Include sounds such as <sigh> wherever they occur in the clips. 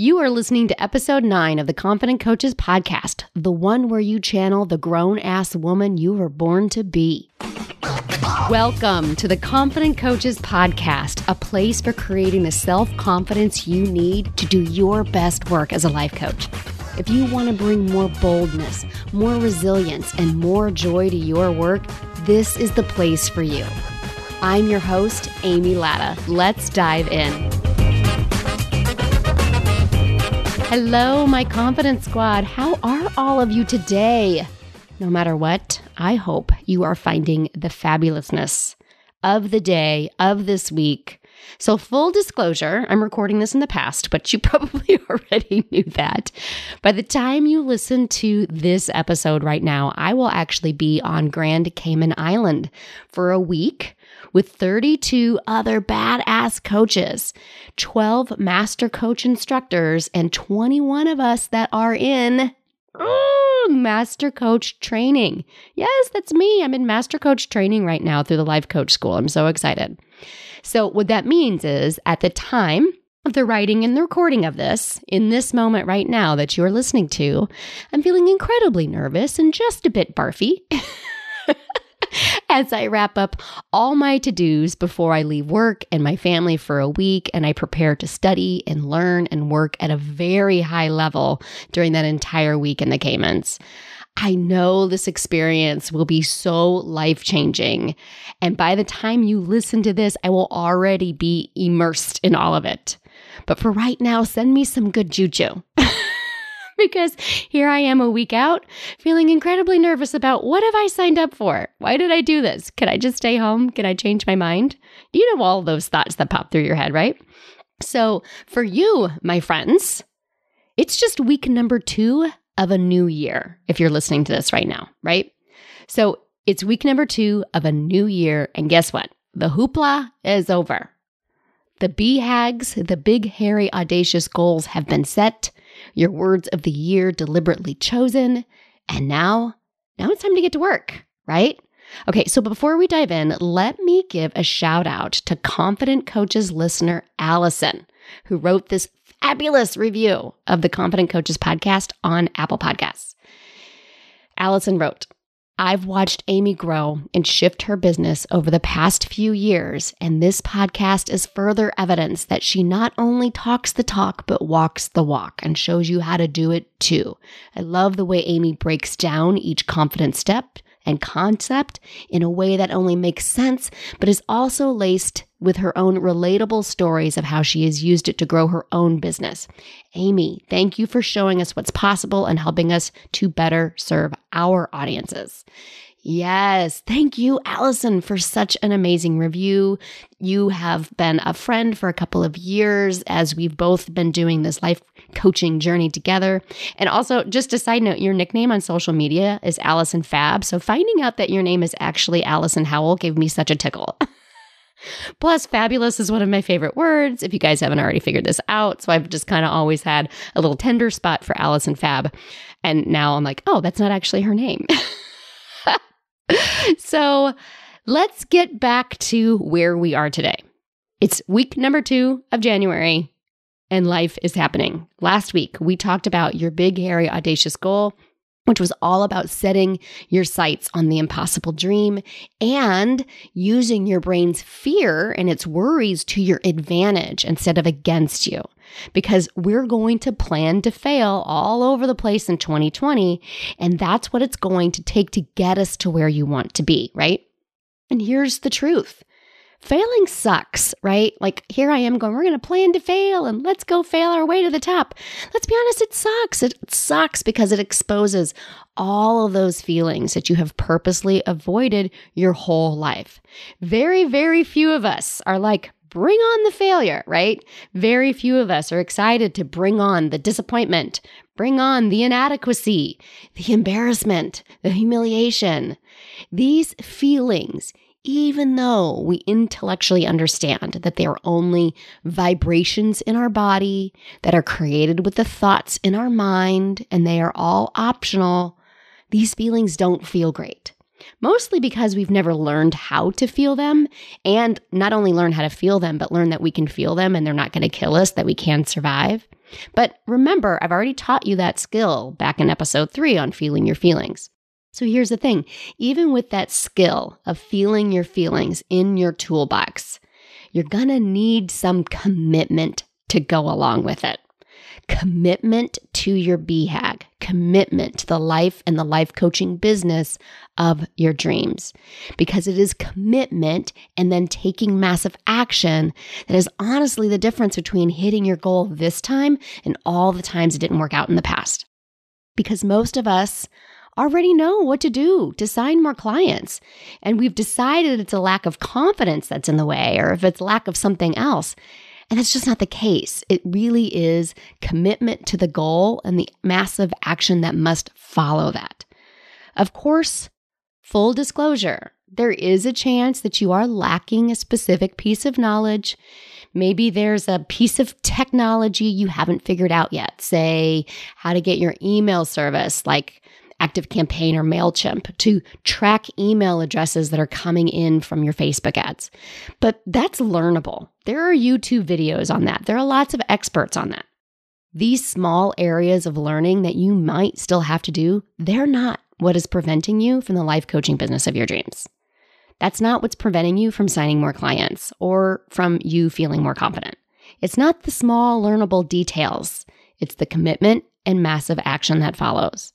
You are listening to episode nine of the Confident Coaches podcast, the one where you channel the grown ass woman you were born to be. Welcome to the Confident Coaches podcast, a place for creating the self confidence you need to do your best work as a life coach. If you want to bring more boldness, more resilience, and more joy to your work, this is the place for you. I'm your host, Amy Latta. Let's dive in. Hello, my confidence squad. How are all of you today? No matter what, I hope you are finding the fabulousness of the day, of this week. So, full disclosure, I'm recording this in the past, but you <laughs> probably already knew that. By the time you listen to this episode right now, I will actually be on Grand Cayman Island for a week with 32 other badass coaches, 12 master coach instructors, and 21 of us that are in oh, master coach training. Yes, that's me. I'm in master coach training right now through the Life Coach School. I'm so excited. So, what that means is at the time, of the writing and the recording of this, in this moment right now that you're listening to, I'm feeling incredibly nervous and just a bit barfy. <laughs> <laughs> as I wrap up all my to dos before I leave work and my family for a week, and I prepare to study and learn and work at a very high level during that entire week in the Caymans. I know this experience will be so life changing. And by the time you listen to this, I will already be immersed in all of it. But for right now, send me some good juju. <laughs> <laughs> because here I am a week out, feeling incredibly nervous about what have I signed up for? Why did I do this? Can I just stay home? Can I change my mind? You know all those thoughts that pop through your head, right? So for you, my friends, it's just week number two of a new year if you're listening to this right now, right? So it's week number two of a new year. And guess what? The hoopla is over. The BHAGs, the big, hairy, audacious goals have been set your words of the year deliberately chosen. And now, now it's time to get to work, right? Okay, so before we dive in, let me give a shout out to Confident Coaches listener Allison, who wrote this fabulous review of the Confident Coaches podcast on Apple Podcasts. Allison wrote, I've watched Amy grow and shift her business over the past few years, and this podcast is further evidence that she not only talks the talk, but walks the walk and shows you how to do it too. I love the way Amy breaks down each confident step and concept in a way that only makes sense, but is also laced with her own relatable stories of how she has used it to grow her own business. Amy, thank you for showing us what's possible and helping us to better serve our audiences. Yes. Thank you, Allison, for such an amazing review. You have been a friend for a couple of years as we've both been doing this life coaching journey together. And also, just a side note, your nickname on social media is Allison Fab. So finding out that your name is actually Allison Howell gave me such a tickle. <laughs> Plus, fabulous is one of my favorite words, if you guys haven't already figured this out. So I've just kind of always had a little tender spot for Allison Fab. And now I'm like, oh, that's not actually her name. <laughs> so let's get back to where we are today. It's week number two of January, and life is happening. Last week, we talked about your big, hairy, audacious goal, which was all about setting your sights on the impossible dream and using your brain's fear and its worries to your advantage instead of against you. Because we're going to plan to fail all over the place in 2020. And that's what it's going to take to get us to where you want to be, right? And here's the truth failing sucks, right? Like here I am going, we're going to plan to fail and let's go fail our way to the top. Let's be honest, it sucks. It sucks because it exposes all of those feelings that you have purposely avoided your whole life. Very, very few of us are like, bring on the failure, right? Very few of us are excited to bring on the disappointment, bring on the inadequacy, the embarrassment, the humiliation. These feelings even though we intellectually understand that they are only vibrations in our body that are created with the thoughts in our mind and they are all optional, these feelings don't feel great. mostly because we've never learned how to feel them and not only learn how to feel them, but learn that we can feel them and they're not going to kill us, that we can survive. But remember, I've already taught you that skill back in episode three on feeling your feelings. So here's the thing even with that skill of feeling your feelings in your toolbox, you're to need some commitment to go along with it commitment to your BHAG, commitment to the life and the life coaching business of your dreams. Because it is commitment and then taking massive action that is honestly the difference between hitting your goal this time and all the times it didn't work out in the past. Because most of us already know what to do to sign more clients. And we've decided it's a lack of confidence that's in the way, or if it's lack of something else. And that's just not the case. It really is commitment to the goal and the massive action that must follow that. Of course, full disclosure, there is a chance that you are lacking a specific piece of knowledge. Maybe there's a piece of technology you haven't figured out yet, say how to get your email service like ActiveCampaign or MailChimp to track email addresses that are coming in from your Facebook ads. But that's learnable. There are YouTube videos on that. There are lots of experts on that. These small areas of learning that you might still have to do, they're not what is preventing you from the life coaching business of your dreams. That's not what's preventing you from signing more clients or from you feeling more confident. It's not the small, learnable details, it's the commitment and massive action that follows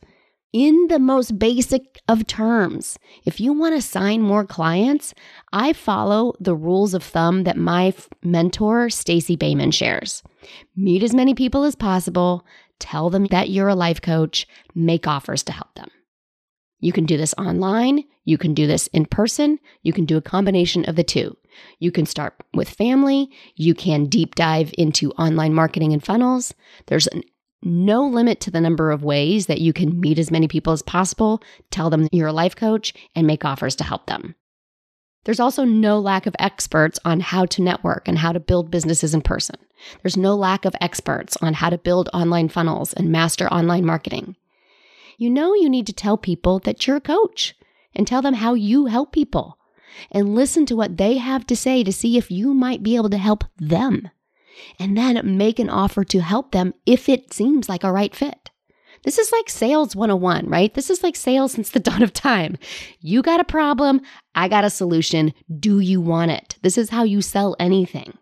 in the most basic of terms. If you want to sign more clients, I follow the rules of thumb that my f- mentor, Stacey Boehman, shares. Meet as many people as possible, tell them that you're a life coach, make offers to help them. You can do this online, you can do this in person, you can do a combination of the two. You can start with family, you can deep dive into online marketing and funnels. There's an no limit to the number of ways that you can meet as many people as possible, tell them you're a life coach, and make offers to help them. There's also no lack of experts on how to network and how to build businesses in person. There's no lack of experts on how to build online funnels and master online marketing. You know, you need to tell people that you're a coach and tell them how you help people and listen to what they have to say to see if you might be able to help them and then make an offer to help them if it seems like a right fit. This is like sales 101, right? This is like sales since the <laughs> dawn of time. You got a problem, I got a solution. Do you want it? This is how you sell anything.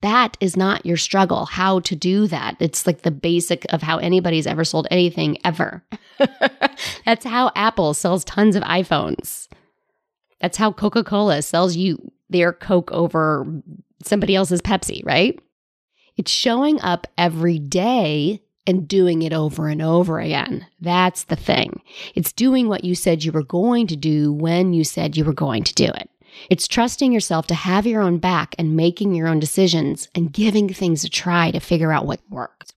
That is not your struggle, how to do that. It's like the basic of how anybody's ever sold anything ever. <laughs> That's how Apple sells tons of iPhones. That's how Coca Cola sells you their Coke over somebody else's Pepsi, right? It's showing up every day and doing it over and over again. That's the thing. It's doing what you said you were going to do when you said you were going to do it. It's trusting yourself to have your own back and making your own decisions and giving things a try to figure out what works.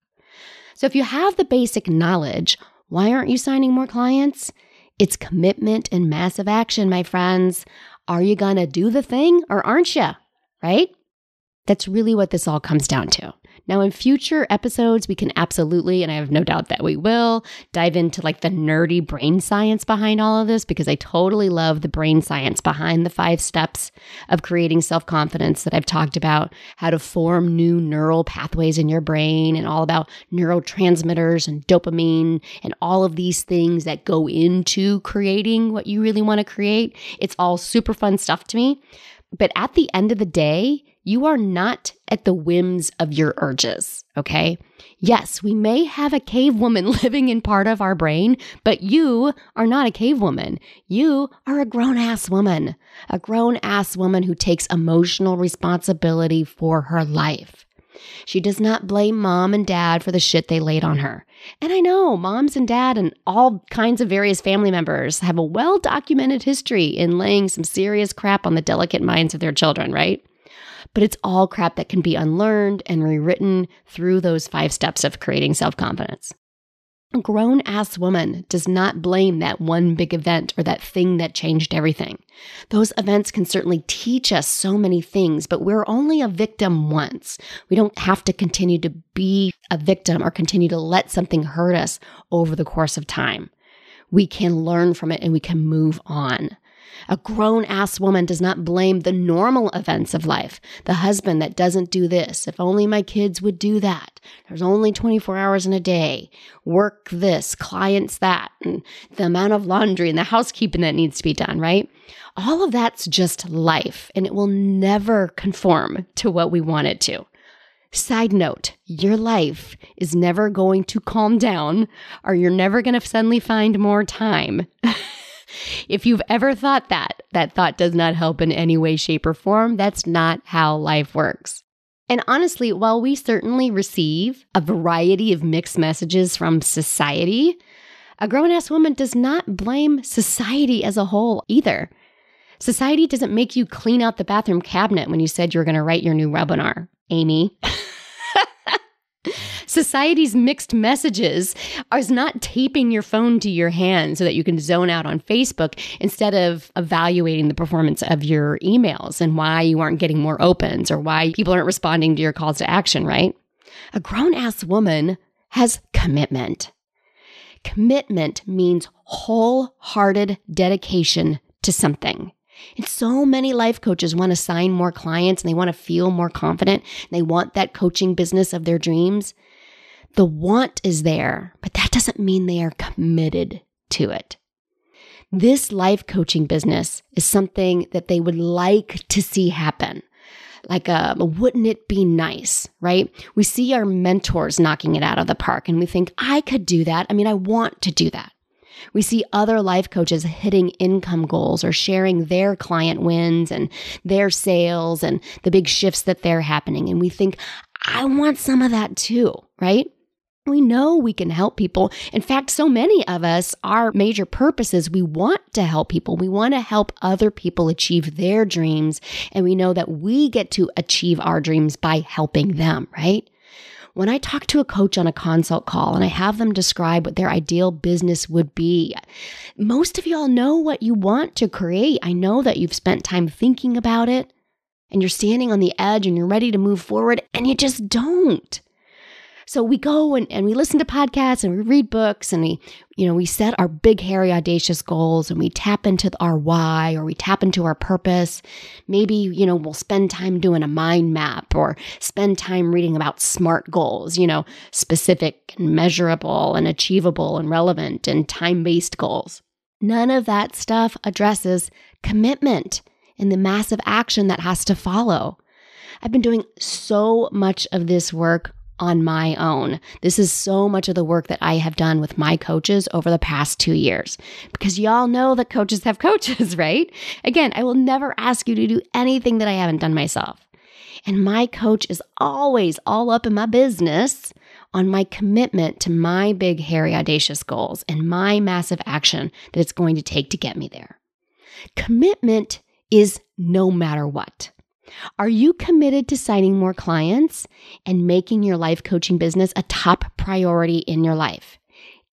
So if you have the basic knowledge, why aren't you signing more clients? It's commitment and massive action, my friends. Are you going to do the thing or aren't you? Right? That's really what this all comes down to. Now, in future episodes, we can absolutely, and I have no doubt that we will, dive into like the nerdy brain science behind all of this because I totally love the brain science behind the five steps of creating self confidence that I've talked about, how to form new neural pathways in your brain, and all about neurotransmitters and dopamine and all of these things that go into creating what you really want to create. It's all super fun stuff to me. But at the end of the day, you are not at the whims of your urges, okay? Yes, we may have a cave woman <laughs> living in part of our brain, but you are not a cave woman. You are a grown ass woman, a grown ass woman who takes emotional responsibility for her life. She does not blame mom and dad for the shit they laid on her. And I know moms and dad and all kinds of various family members have a well documented history in laying some serious crap on the delicate minds of their children, right? But it's all crap that can be unlearned and rewritten through those five steps of creating self confidence. A grown ass woman does not blame that one big event or that thing that changed everything. Those events can certainly teach us so many things, but we're only a victim once. We don't have to continue to be a victim or continue to let something hurt us over the course of time. we can learn from it and we can move on. A grown ass woman does not blame the normal events of life. The husband that doesn't do this. If only my kids would do that. There's only 24 hours in a day. Work this, clients that, and the amount of laundry and the housekeeping that needs to be done, right? All of that's just life and it will never conform to what we want it to. Side note, your life is never going to calm down or you're never going to suddenly find more time. <laughs> if you've ever thought that, that thought does not help in any way, shape, or form. That's not how life works. And honestly, while we certainly receive a variety of mixed messages from society, a grown ass woman does not blame society as a whole either. Society doesn't make you clean out the bathroom cabinet when you said you were going to write your new webinar, Amy. <laughs> Society's mixed messages is not taping your phone to your hand so that you can zone out on Facebook instead of evaluating the performance of your emails and why you aren't getting more opens or why people aren't responding to your calls to action, right? A grown ass woman has commitment. Commitment means wholehearted dedication to something. And so many life coaches want to sign more clients and they want to feel more confident. They want that coaching business of their dreams. The want is there, but that doesn't mean they are committed to it. This life coaching business is something that they would like to see happen. Like, um, wouldn't it be nice, right? We see our mentors knocking it out of the park and we think, I could do that. I mean, I want to do that. We see other life coaches hitting income goals or sharing their client wins and their sales and the big shifts that they're happening. And we think, I want some of that too, right? We know we can help people. In fact, so many of us, our major purpose is we want to help people. We want to help other people achieve their dreams. And we know that we get to achieve our dreams by helping them, right? When I talk to a coach on a consult call and I have them describe what their ideal business would be, most of y'all know what you want to create. I know that you've spent time thinking about it and you're standing on the edge and you're ready to move forward and you just don't. So we go and, and we listen to podcasts and we read books and we, you know, we set our big, hairy, audacious goals and we tap into our why or we tap into our purpose. Maybe, you know, we'll spend time doing a mind map or spend time reading about SMART goals, you know, specific and measurable and achievable and relevant and time based goals. None of that stuff addresses commitment and the massive action that has to follow. I've been doing so much of this work on my own. This is so much of the work that I have done with my coaches over the past two years because y'all know that coaches have <laughs> coaches, right? Again, I will never ask you to do anything that I haven't done myself. And my coach is always all up in my business on my commitment to my big, hairy, audacious goals and my massive action that it's going to take to get me there. Commitment is no matter what. Are you committed to signing more clients and making your life coaching business a top priority in your life?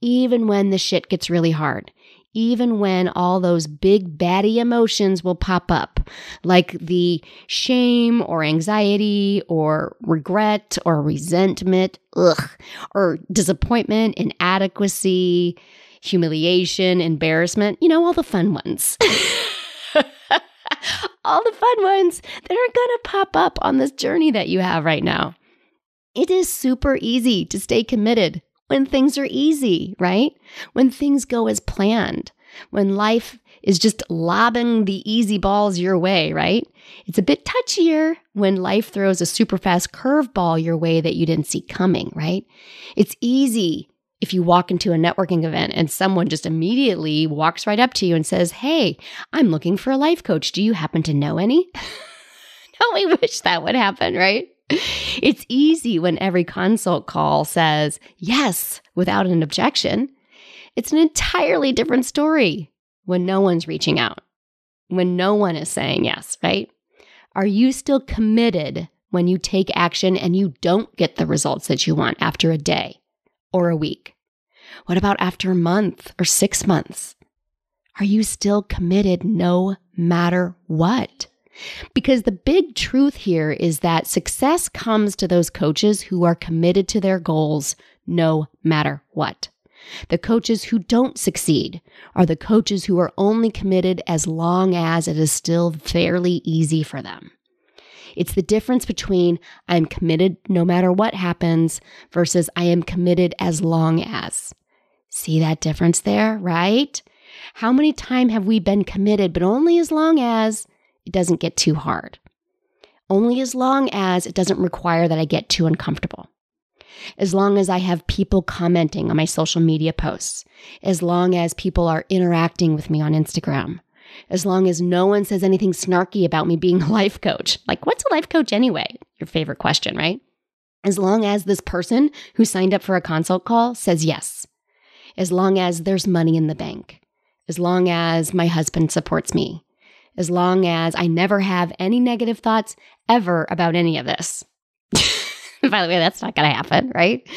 Even when the shit gets really hard, even when all those big baddie emotions will pop up, like the shame or anxiety or regret or resentment, ugh, or disappointment, inadequacy, humiliation, embarrassment, you know, all the fun ones. <laughs> all the fun ones that are going to pop up on this journey that you have right now. It is super easy to stay committed when things are easy, right? When things go as planned, when life is just lobbing the easy balls your way, right? It's a bit touchier when life throws a super fast curveball your way that you didn't see coming, right? It's easy if you walk into a networking event and someone just immediately walks right up to you and says, Hey, I'm looking for a life coach. Do you happen to know any? <laughs> Don't we wish that would happen, right? It's easy when every consult call says yes without an objection. It's an entirely different story when no one's reaching out, when no one is saying yes, right? Are you still committed when you take action and you don't get the results that you want after a day? Or a week? What about after a month or six months? Are you still committed no matter what? Because the big truth here is that success comes to those coaches who are committed to their goals no matter what. The coaches who don't succeed are the coaches who are only committed as long as it is still fairly easy for them. It's the difference between I'm committed no matter what happens versus I am committed as long as. See that difference there, right? How many times have we been committed, but only as long as it doesn't get too hard? Only as long as it doesn't require that I get too uncomfortable. As long as I have people commenting on my social media posts. As long as people are interacting with me on Instagram. As long as no one says anything snarky about me being a <laughs> life coach. Like, what's a life coach anyway? Your favorite question, right? As long as this person who signed up for a consult call says yes. As long as there's money in the bank as long as my husband supports me, as long as I never have any negative thoughts ever about any of this. <laughs> By the way, that's not going to happen, right?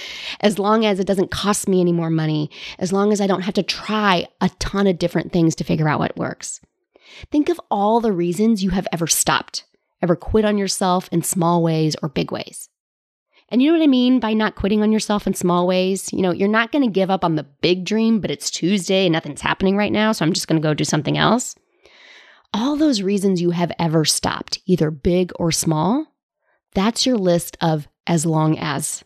As long as it doesn't cost me any more money, as long as I don't have to try a ton of different things to figure out what works. Think of all the reasons you have ever stopped, ever quit on yourself in small ways or big ways. And you know what I mean by not quitting on yourself in small ways? You know, you're not going to give up on the big dream, but it's Tuesday and nothing's happening right now, so I'm just going to go do something else. All those reasons you have ever stopped, either big or small, that's your list of as long as.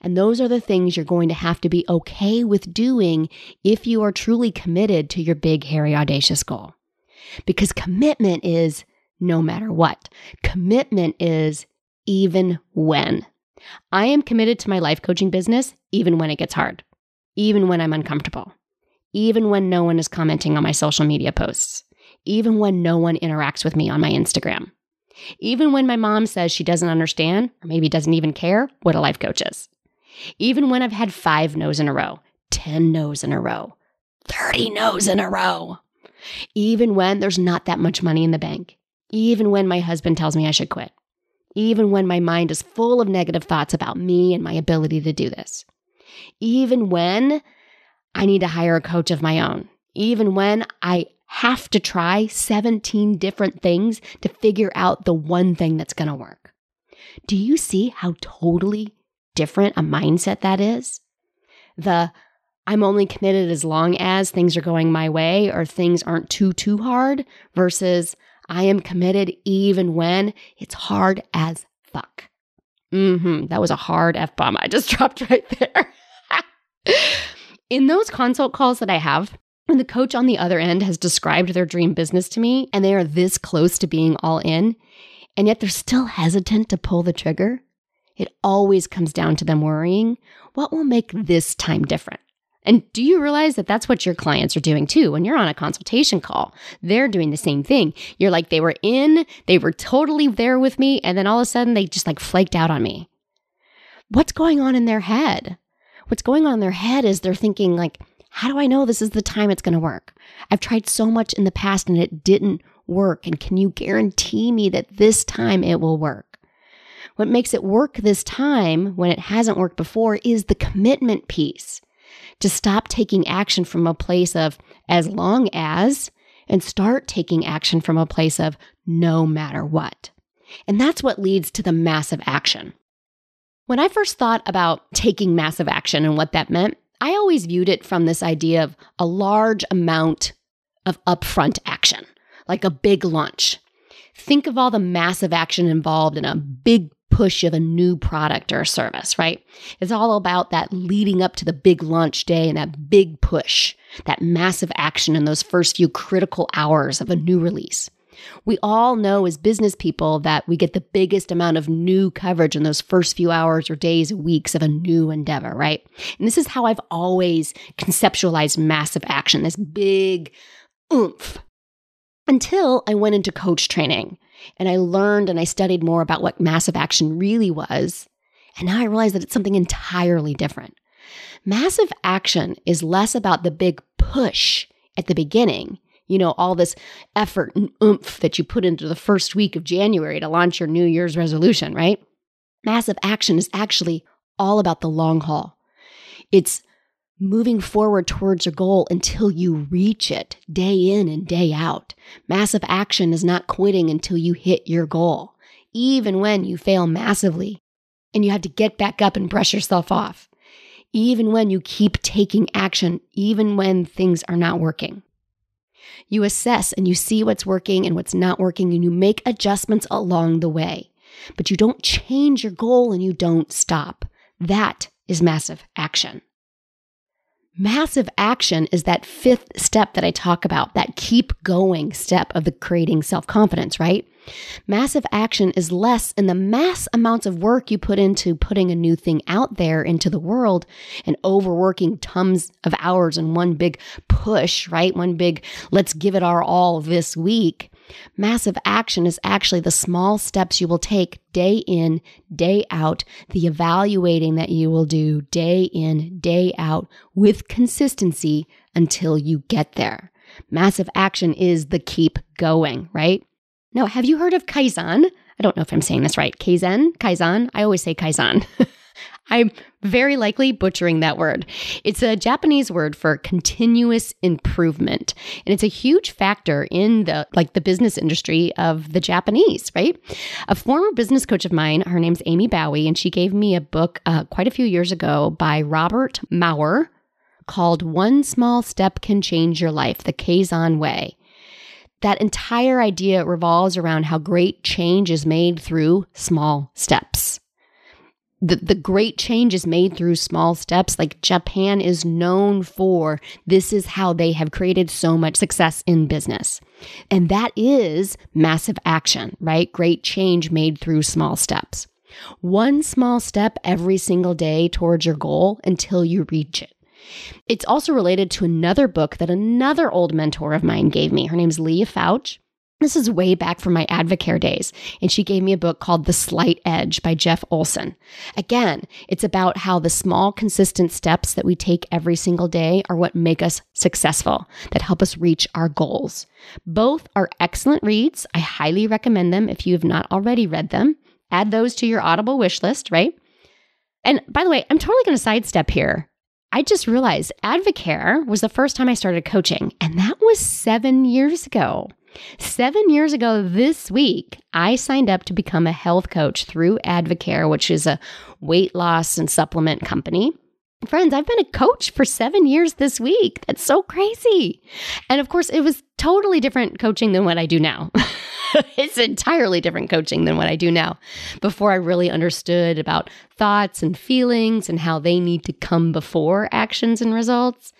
And those are the things you're going to have to be okay with doing if you are truly committed to your big, hairy, audacious goal. Because commitment is no matter what. Commitment is even when. I am committed to my life coaching business even when it gets hard, even when I'm uncomfortable, even when no one is commenting on my social media posts, even when no one interacts with me on my Instagram, even when my mom says she doesn't understand or maybe doesn't even care what a life coach is, even when I've had five no's in a row, 10 no's in a row, 30 no's in a row, even when there's not that much money in the bank, even when my husband tells me I should quit even when my mind is full of negative thoughts about me and my ability to do this. Even when I need to hire a coach of my own. Even when I have to try 17 different things to figure out the one thing that's going to work. Do you see how totally different a mindset that is? The I'm only committed as long as things are going my way or things aren't too, too hard versus I am committed even when it's hard as fuck. Mm-hmm. That was a hard F bomb I just <laughs> dropped right there. <laughs> In those consult calls that I have, when the coach on the other end has described their dream business to me and they are this close to being all in, and yet they're still hesitant to pull the trigger, it always comes down to them worrying what will make this time different? And do you realize that that's what your clients are doing too? When you're on a consultation call, they're doing the same thing. You're like, they were in, they were totally there with me, and then all of a sudden they just like flaked out on me. What's going on in their head? What's going on in their head is they're thinking, like, how do I know this is the time it's going to work? I've tried so much in the past and it didn't work. And can you guarantee me that this time it will work? What makes it work this time when it hasn't worked before is the commitment piece to stop taking action from a place of as long as and start taking action from a place of no matter what. And that's what leads to the massive action. When I first thought about taking massive action and what that meant, I always viewed it from this idea of a large amount of upfront action, like a big launch. Think of all the massive action involved in a big push of a new product or service, right? It's all about that leading up to the big launch day and that big push, that massive action in those first few critical hours of a new release. We all know as business people that we get the biggest amount of new coverage in those first few hours or days or weeks of a new endeavor, right? And this is how I've always conceptualized massive action, this big oomph. Until I went into coach training and I learned and I studied more about what massive action really was. And now I realize that it's something entirely different. Massive action is less about the big push at the beginning, you know, all this effort and oomph that you put into the first week of January to launch your New Year's resolution, right? Massive action is actually all about the long haul. It's moving forward towards your goal until you reach it day in and day out. Massive action is not quitting until you hit your goal, even when you fail massively and you have to get back up and brush yourself off. even when you keep taking action, even when things are not working. You assess and you see what's working and what's not working, and you make adjustments along the way. But you don't change your goal and you don't stop. That is massive action. Massive action is that fifth step that I talk about, that keep going step of the creating self confidence, right? Massive action is less in the mass amounts of work you put into putting a new thing out there into the world and overworking tons of hours in one big push, right? One big, let's give it our all this week. Massive action is actually the small steps you will take day in, day out, the evaluating that you will do day in, day out with consistency until you get there. Massive action is the keep going, right? Now, have you heard of Kaizen? I don't know if I'm saying this right. Kaizen? Kaizen? I always say Kaizen. <laughs> I'm very likely butchering that word. It's a Japanese word for continuous improvement, and it's a huge factor in the like the business industry of the Japanese, right? A former business coach of mine, her name's Amy Bowie, and she gave me a book uh, quite a few years ago by Robert Maurer called "One Small Step Can Change Your Life: The Kaizen Way." That entire idea revolves around how great change is made through small steps the, the great change is made through small steps. Like Japan is known for this is how they have created so much success in business. And that is massive action, right? Great change made through small steps. One small step every single day towards your goal until you reach it. It's also related to another book that another old mentor of mine gave me. Her name's Leah Fouch. This is way back from my Advocare days, and she gave me a book called The Slight Edge by Jeff Olson. Again, it's about how the small, consistent steps that we take every single day are what make us successful, that help us reach our goals. Both are excellent reads. I highly recommend them if you have not already read them. Add those to your Audible wish list, right? And by the way, I'm totally going to sidestep here. I just realized Advocare was the first time I started coaching, and that was seven years ago. Seven years ago this week, I signed up to become a health coach through Advocare, which is a weight loss and supplement company. Friends, I've been a coach for seven years this week. That's so crazy. And of course, it was totally different coaching than what I do now. <laughs> it's entirely different coaching than what I do now. Before I really understood about thoughts and feelings and how they need to come before actions and results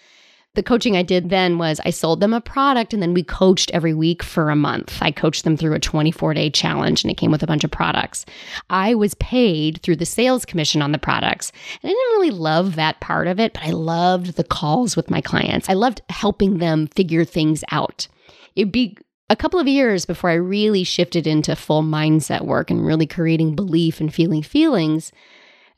the coaching I did then was I sold them a product and then we coached every week for a month. I coached them through a 24 day challenge and it came with a bunch of products. I was paid through the sales commission on the products. And I didn't really love that part of it, but I loved the calls with my clients. I loved helping them figure things out. It'd be a couple of years before I really shifted into full mindset work and really creating belief and feeling feelings.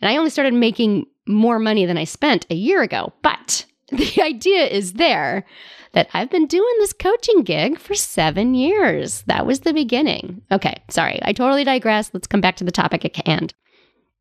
And I only started making more money than I spent a year ago. But <laughs> the idea is there that I've been doing this coaching gig for seven years. That was the beginning. Okay, sorry, I totally digress. Let's come back to the topic at hand.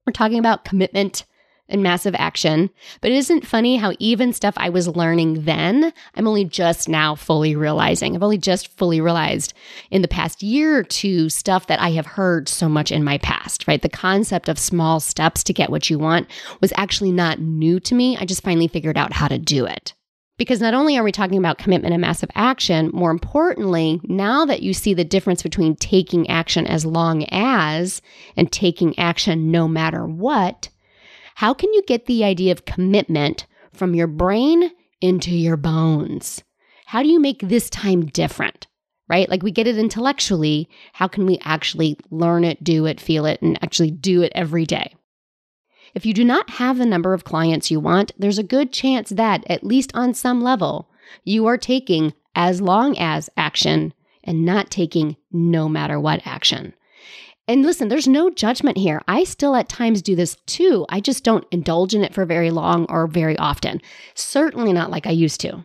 We're talking about commitment and massive action, but is isn't funny how even stuff I was learning then, I'm only just now fully realizing. I've only just fully realized in the past year or two stuff that I have heard so much in my past, right? The concept of small steps to get what you want was actually not new to me. I just finally figured out how to do it. Because not only are we talking about commitment and massive action, more importantly, now that you see the difference between taking action as long as and taking action no matter what, how can you get the idea of commitment from your brain into your bones? How do you make this time different? Right? Like we get it intellectually. How can we actually learn it, do it, feel it, and actually do it every day? If you do not have the number of clients you want, there's a good chance that, at least on some level, you are taking as long as action and not taking no matter what action. And listen, there's no judgment here. I still at times do this too. I just don't indulge in it for very long or very often. Certainly not like I used to.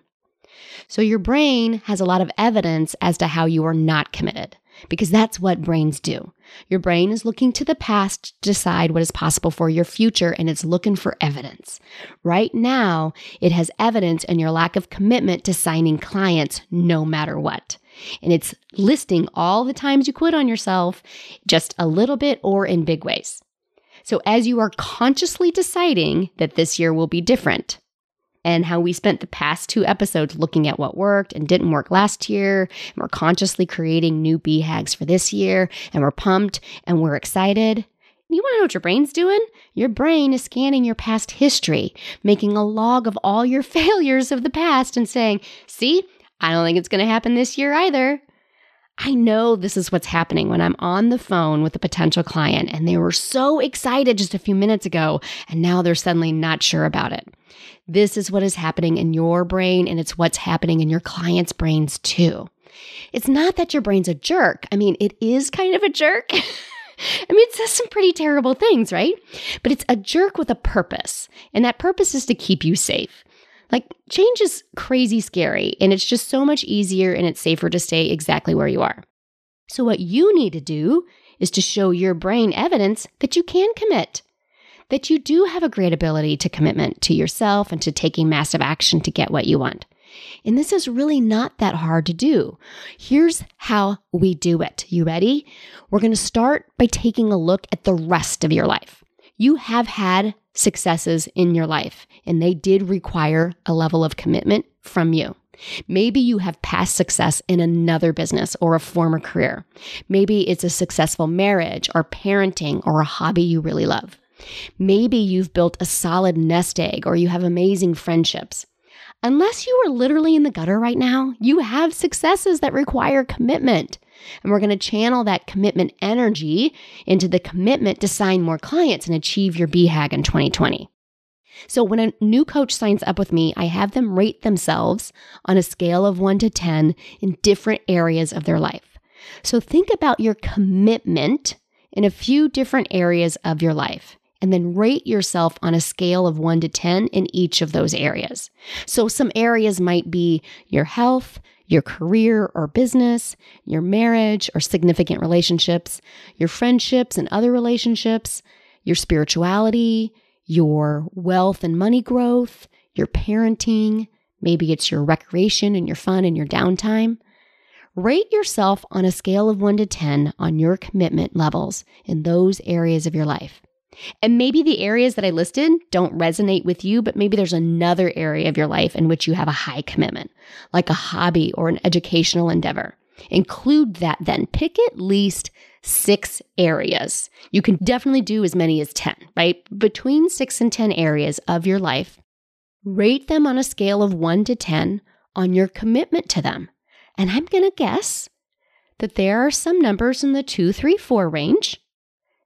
So your brain has a lot of evidence as to how you are not committed because that's what brains do. Your brain is looking to the past to decide what is possible for your future and it's looking for evidence. Right now, it has evidence in your lack of commitment to signing clients no matter what. And it's listing all the times you quit on yourself, just a little bit or in big ways. So, as you are consciously deciding that this year will be different, and how we spent the past two episodes looking at what worked and didn't work last year, and we're consciously creating new BHAGs for this year, and we're pumped and we're excited. You want to know what your brain's doing? Your brain is scanning your past history, making a log of all your <laughs> failures of the past and saying, See, I don't think it's going to happen this year either. I know this is what's happening when I'm on the phone with a potential client and they were so excited just a few minutes ago and now they're suddenly not sure about it. This is what is happening in your brain and it's what's happening in your clients' brains too. It's not that your brain's a jerk. I mean, it is kind of a jerk. <laughs> I mean, it says some pretty terrible things, right? But it's a jerk with a purpose. And that purpose is to keep you safe. Like, change is crazy scary, and it's just so much easier and it's safer to stay exactly where you are. So, what you need to do is to show your brain evidence that you can commit, that you do have a great ability to commitment to yourself and to taking massive action to get what you want. And this is really not that hard to do. Here's how we do it. You ready? We're going to start by taking a look at the rest of your life. You have had successes in your life, and they did require a level of commitment from you. Maybe you have past success in another business or a former career. Maybe it's a successful marriage or parenting or a hobby you really love. Maybe you've built a solid nest egg or you have amazing friendships. Unless you are literally in the gutter right now, you have successes that require commitment. And we're going to channel that commitment energy into the commitment to sign more clients and achieve your BHAG in 2020. So when a new coach signs up with me, I have them rate themselves on a scale of 1 to 10 in different areas of their life. So think about your commitment in a few different areas of your life and then rate yourself on a scale of 1 to 10 in each of those areas. So some areas might be your health, your career or business, your marriage or significant relationships, your friendships and other relationships, your spirituality, your wealth and money growth, your parenting, maybe it's your recreation and your fun and your downtime. Rate yourself on a scale of 1 to 10 on your commitment levels in those areas of your life. And maybe the areas that I listed don't resonate with you, but maybe there's another area of your life in which you have a high commitment, like a hobby or an educational endeavor. Include that then. Pick at least six areas. You can definitely do as many as 10, right? Between six and 10 areas of your life. Rate them on a scale of one to 10 on your commitment to them. And I'm going to guess that there are some numbers in the two, three, four range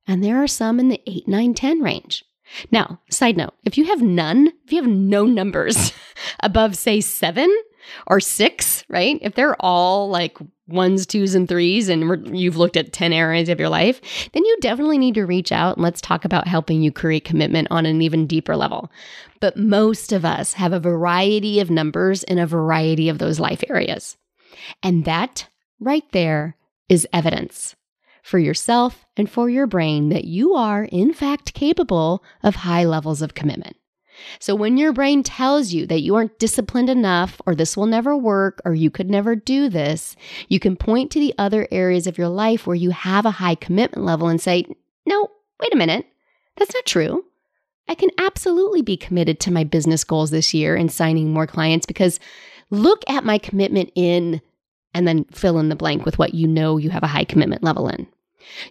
and there are some in the 8, 9, 10 range. Now, side note, if you have none, if you have no numbers <laughs> above, say, seven or six, right? If they're all like ones, twos, and threes, and you've looked at 10 areas of your life, then you definitely need to reach out and let's talk about helping you create commitment on an even deeper level. But most of us have a variety of numbers in a variety of those life areas. And that right there is evidence for yourself and for your brain that you are, in fact, capable of high levels of commitment. So when your brain tells you that you aren't disciplined enough, or this will never work, or you could never do this, you can point to the other areas of your life where you have a high commitment level and say, no, wait a minute, that's not true. I can absolutely be committed to my business goals this year and signing more clients because look at my commitment in, and then fill in the blank with what you know you have a high commitment level in.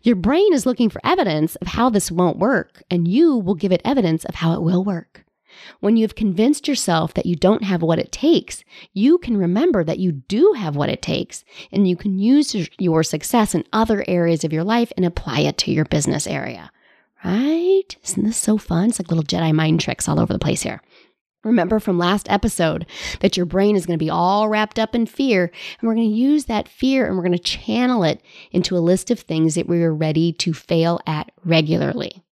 Your brain is looking for evidence of how this won't work, and you will give it evidence of how it will work. When you've convinced yourself that you don't have what it takes, you can remember that you do have what it takes, and you can use your success in other areas of your life and apply it to your business area. Right? Isn't this so fun? It's like little Jedi mind tricks all over the place here. Remember from last episode that your brain is going to be all wrapped up in fear, and we're going to use that fear and we're going to channel it into a list of things that we are ready to fail at regularly.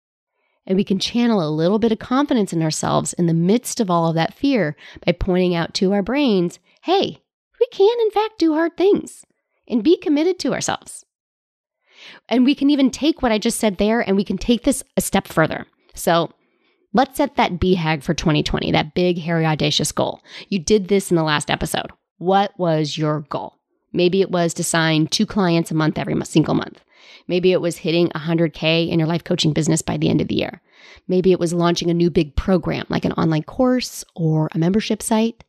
And we can channel a little bit of confidence in ourselves in the midst of all of that fear by pointing out to our brains hey, we can, in fact, do hard things and be committed to ourselves. And we can even take what I just said there and we can take this a step further. So, Let's set that BHAG for 2020, that big, hairy, audacious goal. You did this in the last episode. What was your goal? Maybe it was to sign two clients a month every single month. Maybe it was hitting 100K in your life coaching business by the end of the year. Maybe it was launching a new big program like an online course or a membership site.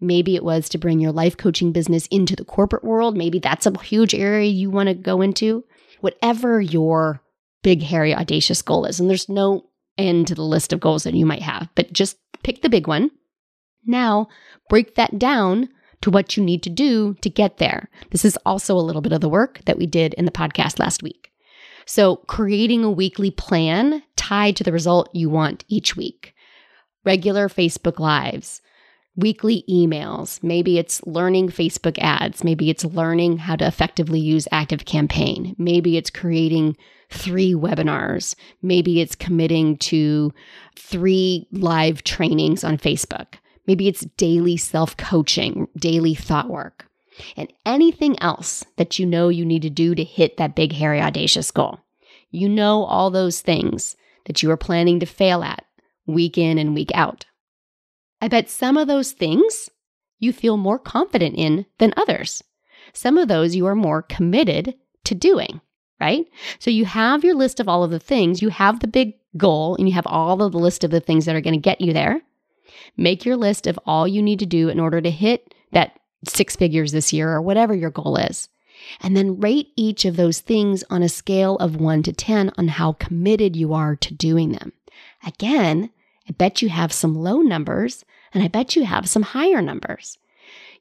Maybe it was to bring your life coaching business into the corporate world. Maybe that's a huge area you want to go into. Whatever your big, hairy, audacious goal is. And there's no end to the list of goals that you might have, but just pick the big one. Now, break that down to what you need to do to get there. This is also a little bit of the work that we did in the podcast last week. So, creating a weekly plan tied to the result you want each week, regular Facebook Lives, weekly emails. Maybe it's learning Facebook ads. Maybe it's learning how to effectively use Active Campaign. Maybe it's creating three webinars. Maybe it's committing to three live trainings on Facebook. Maybe it's daily self coaching, daily thought work, and anything else that you know you need to do to hit that big, hairy, audacious goal. You know all those things that you are planning to fail at week in and week out. I bet some of those things you feel more confident in than others. Some of those you are more committed to doing, right? So you have your list of all of the things, you have the big goal, and you have all of the list of the things that are going to get you there. Make your list of all you need to do in order to hit that six figures this year or whatever your goal is. And then rate each of those things on a scale of one to 10 on how committed you are to doing them. Again, I bet you have some low numbers and I bet you have some higher numbers.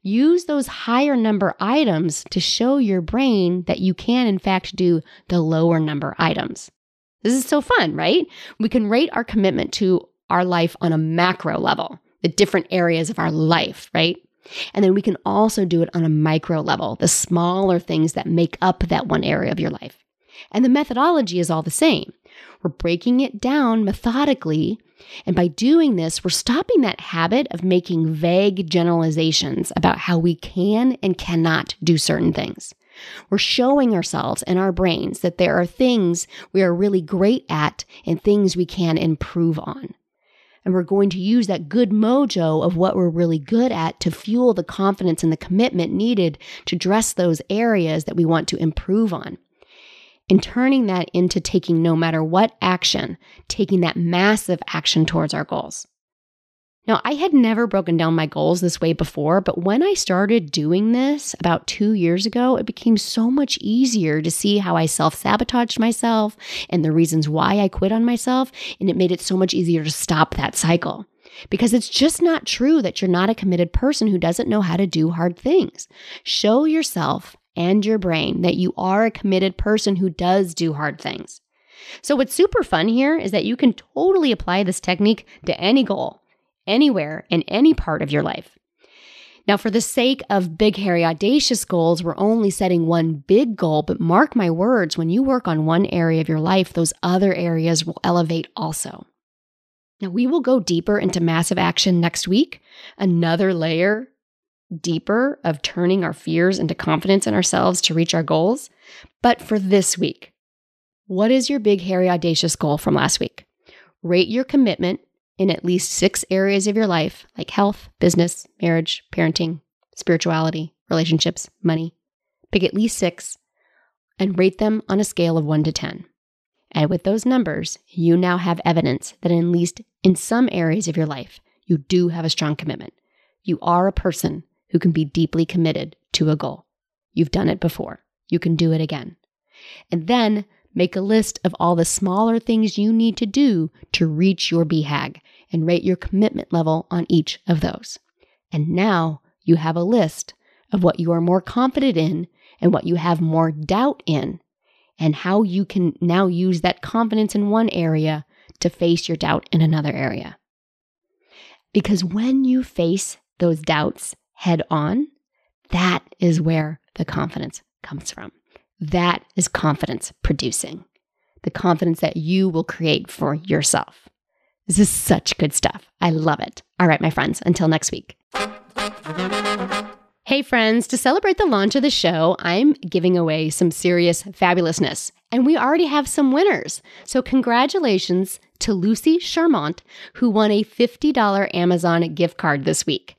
Use those higher number items to show your brain that you can, in fact, do the lower number items. This is so fun, right? We can rate our commitment to our life on a macro level, the different areas of our life, right? And then we can also do it on a micro level, the smaller things that make up that one area of your life. And the methodology is all the same. We're breaking it down methodically. And by doing this, we're stopping that habit of making vague generalizations about how we can and cannot do certain things. We're showing ourselves and our brains that there are things we are really great at and things we can improve on. And we're going to use that good mojo of what we're really good at to fuel the confidence and the commitment needed to dress those areas that we want to improve on and turning that into taking no matter what action, taking that massive action towards our goals. Now, I had never broken down my goals this way before, but when I started doing this about two years ago, it became so much easier to see how I self sabotaged myself and the reasons why I quit on myself. And it made it so much easier to stop that cycle. Because it's just not true that you're not a committed person who doesn't know how to do hard things. Show yourself and your brain that you are a committed person who does do hard things. So, what's super fun here is that you can totally apply this technique to any goal, anywhere, in any part of your life. Now, for the sake of big, hairy, audacious goals, we're only setting one big goal, but mark my words, when you work on one area of your life, those other areas will elevate also. Now, we will go deeper into massive action next week, another layer deeper of turning our fears into confidence in ourselves to reach our goals. But for this week, what is your big, hairy, audacious goal from last week? Rate your commitment in at least six areas of your life, like health, business, marriage, parenting, spirituality, relationships, money. Pick at least six and rate them on a scale of one to 10. And with those numbers, you now have evidence that, at least in some areas of your life, you do have a strong commitment. You are a person who can be deeply committed to a goal. You've done it before. You can do it again. And then make a list of all the smaller things you need to do to reach your BHAG and rate your commitment level on each of those. And now you have a list of what you are more confident in and what you have more doubt in, and how you can now use that confidence in one area to face your doubt in another area. Because when you face those doubts head on, that is where the confidence comes from. That is confidence producing, the confidence that you will create for yourself. This is such good stuff. I love it. All right, my friends, until next week. Hey, friends, to celebrate the launch of the show, I'm giving away some serious fabulousness. And we already have some winners. So, congratulations to Lucy Charmant, who won a $50 Amazon gift card this week.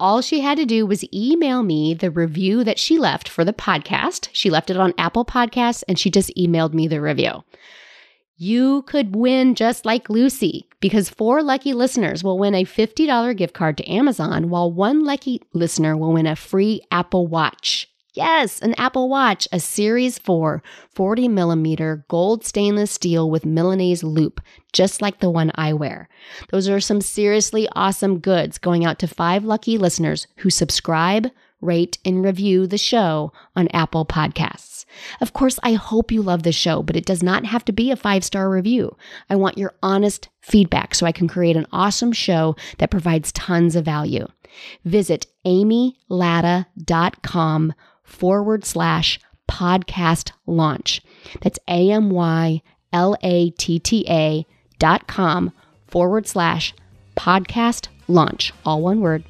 All she had to do was email me the review that she left for the podcast. She left it on Apple Podcasts and she just emailed me the review. You could win just like Lucy because four lucky listeners will win a $50 gift card to Amazon, while one lucky listener will win a free Apple Watch. Yes, an Apple Watch, a Series 4 40 millimeter gold stainless steel with Milanese loop, just like the one I wear. Those are some seriously awesome goods going out to five lucky listeners who subscribe, rate, and review the show on Apple Podcasts. Of course, I hope you love the show, but it does not have to be a five star review. I want your honest feedback so I can create an awesome show that provides tons of value. Visit amylatta.com forward slash podcast launch. That's A M Y L A T T A dot com forward slash podcast launch, all one word,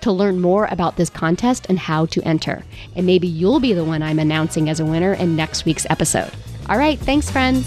to learn more about this contest and how to enter. And maybe you'll be the one I'm announcing as a winner in next week's episode. All right, thanks, friends.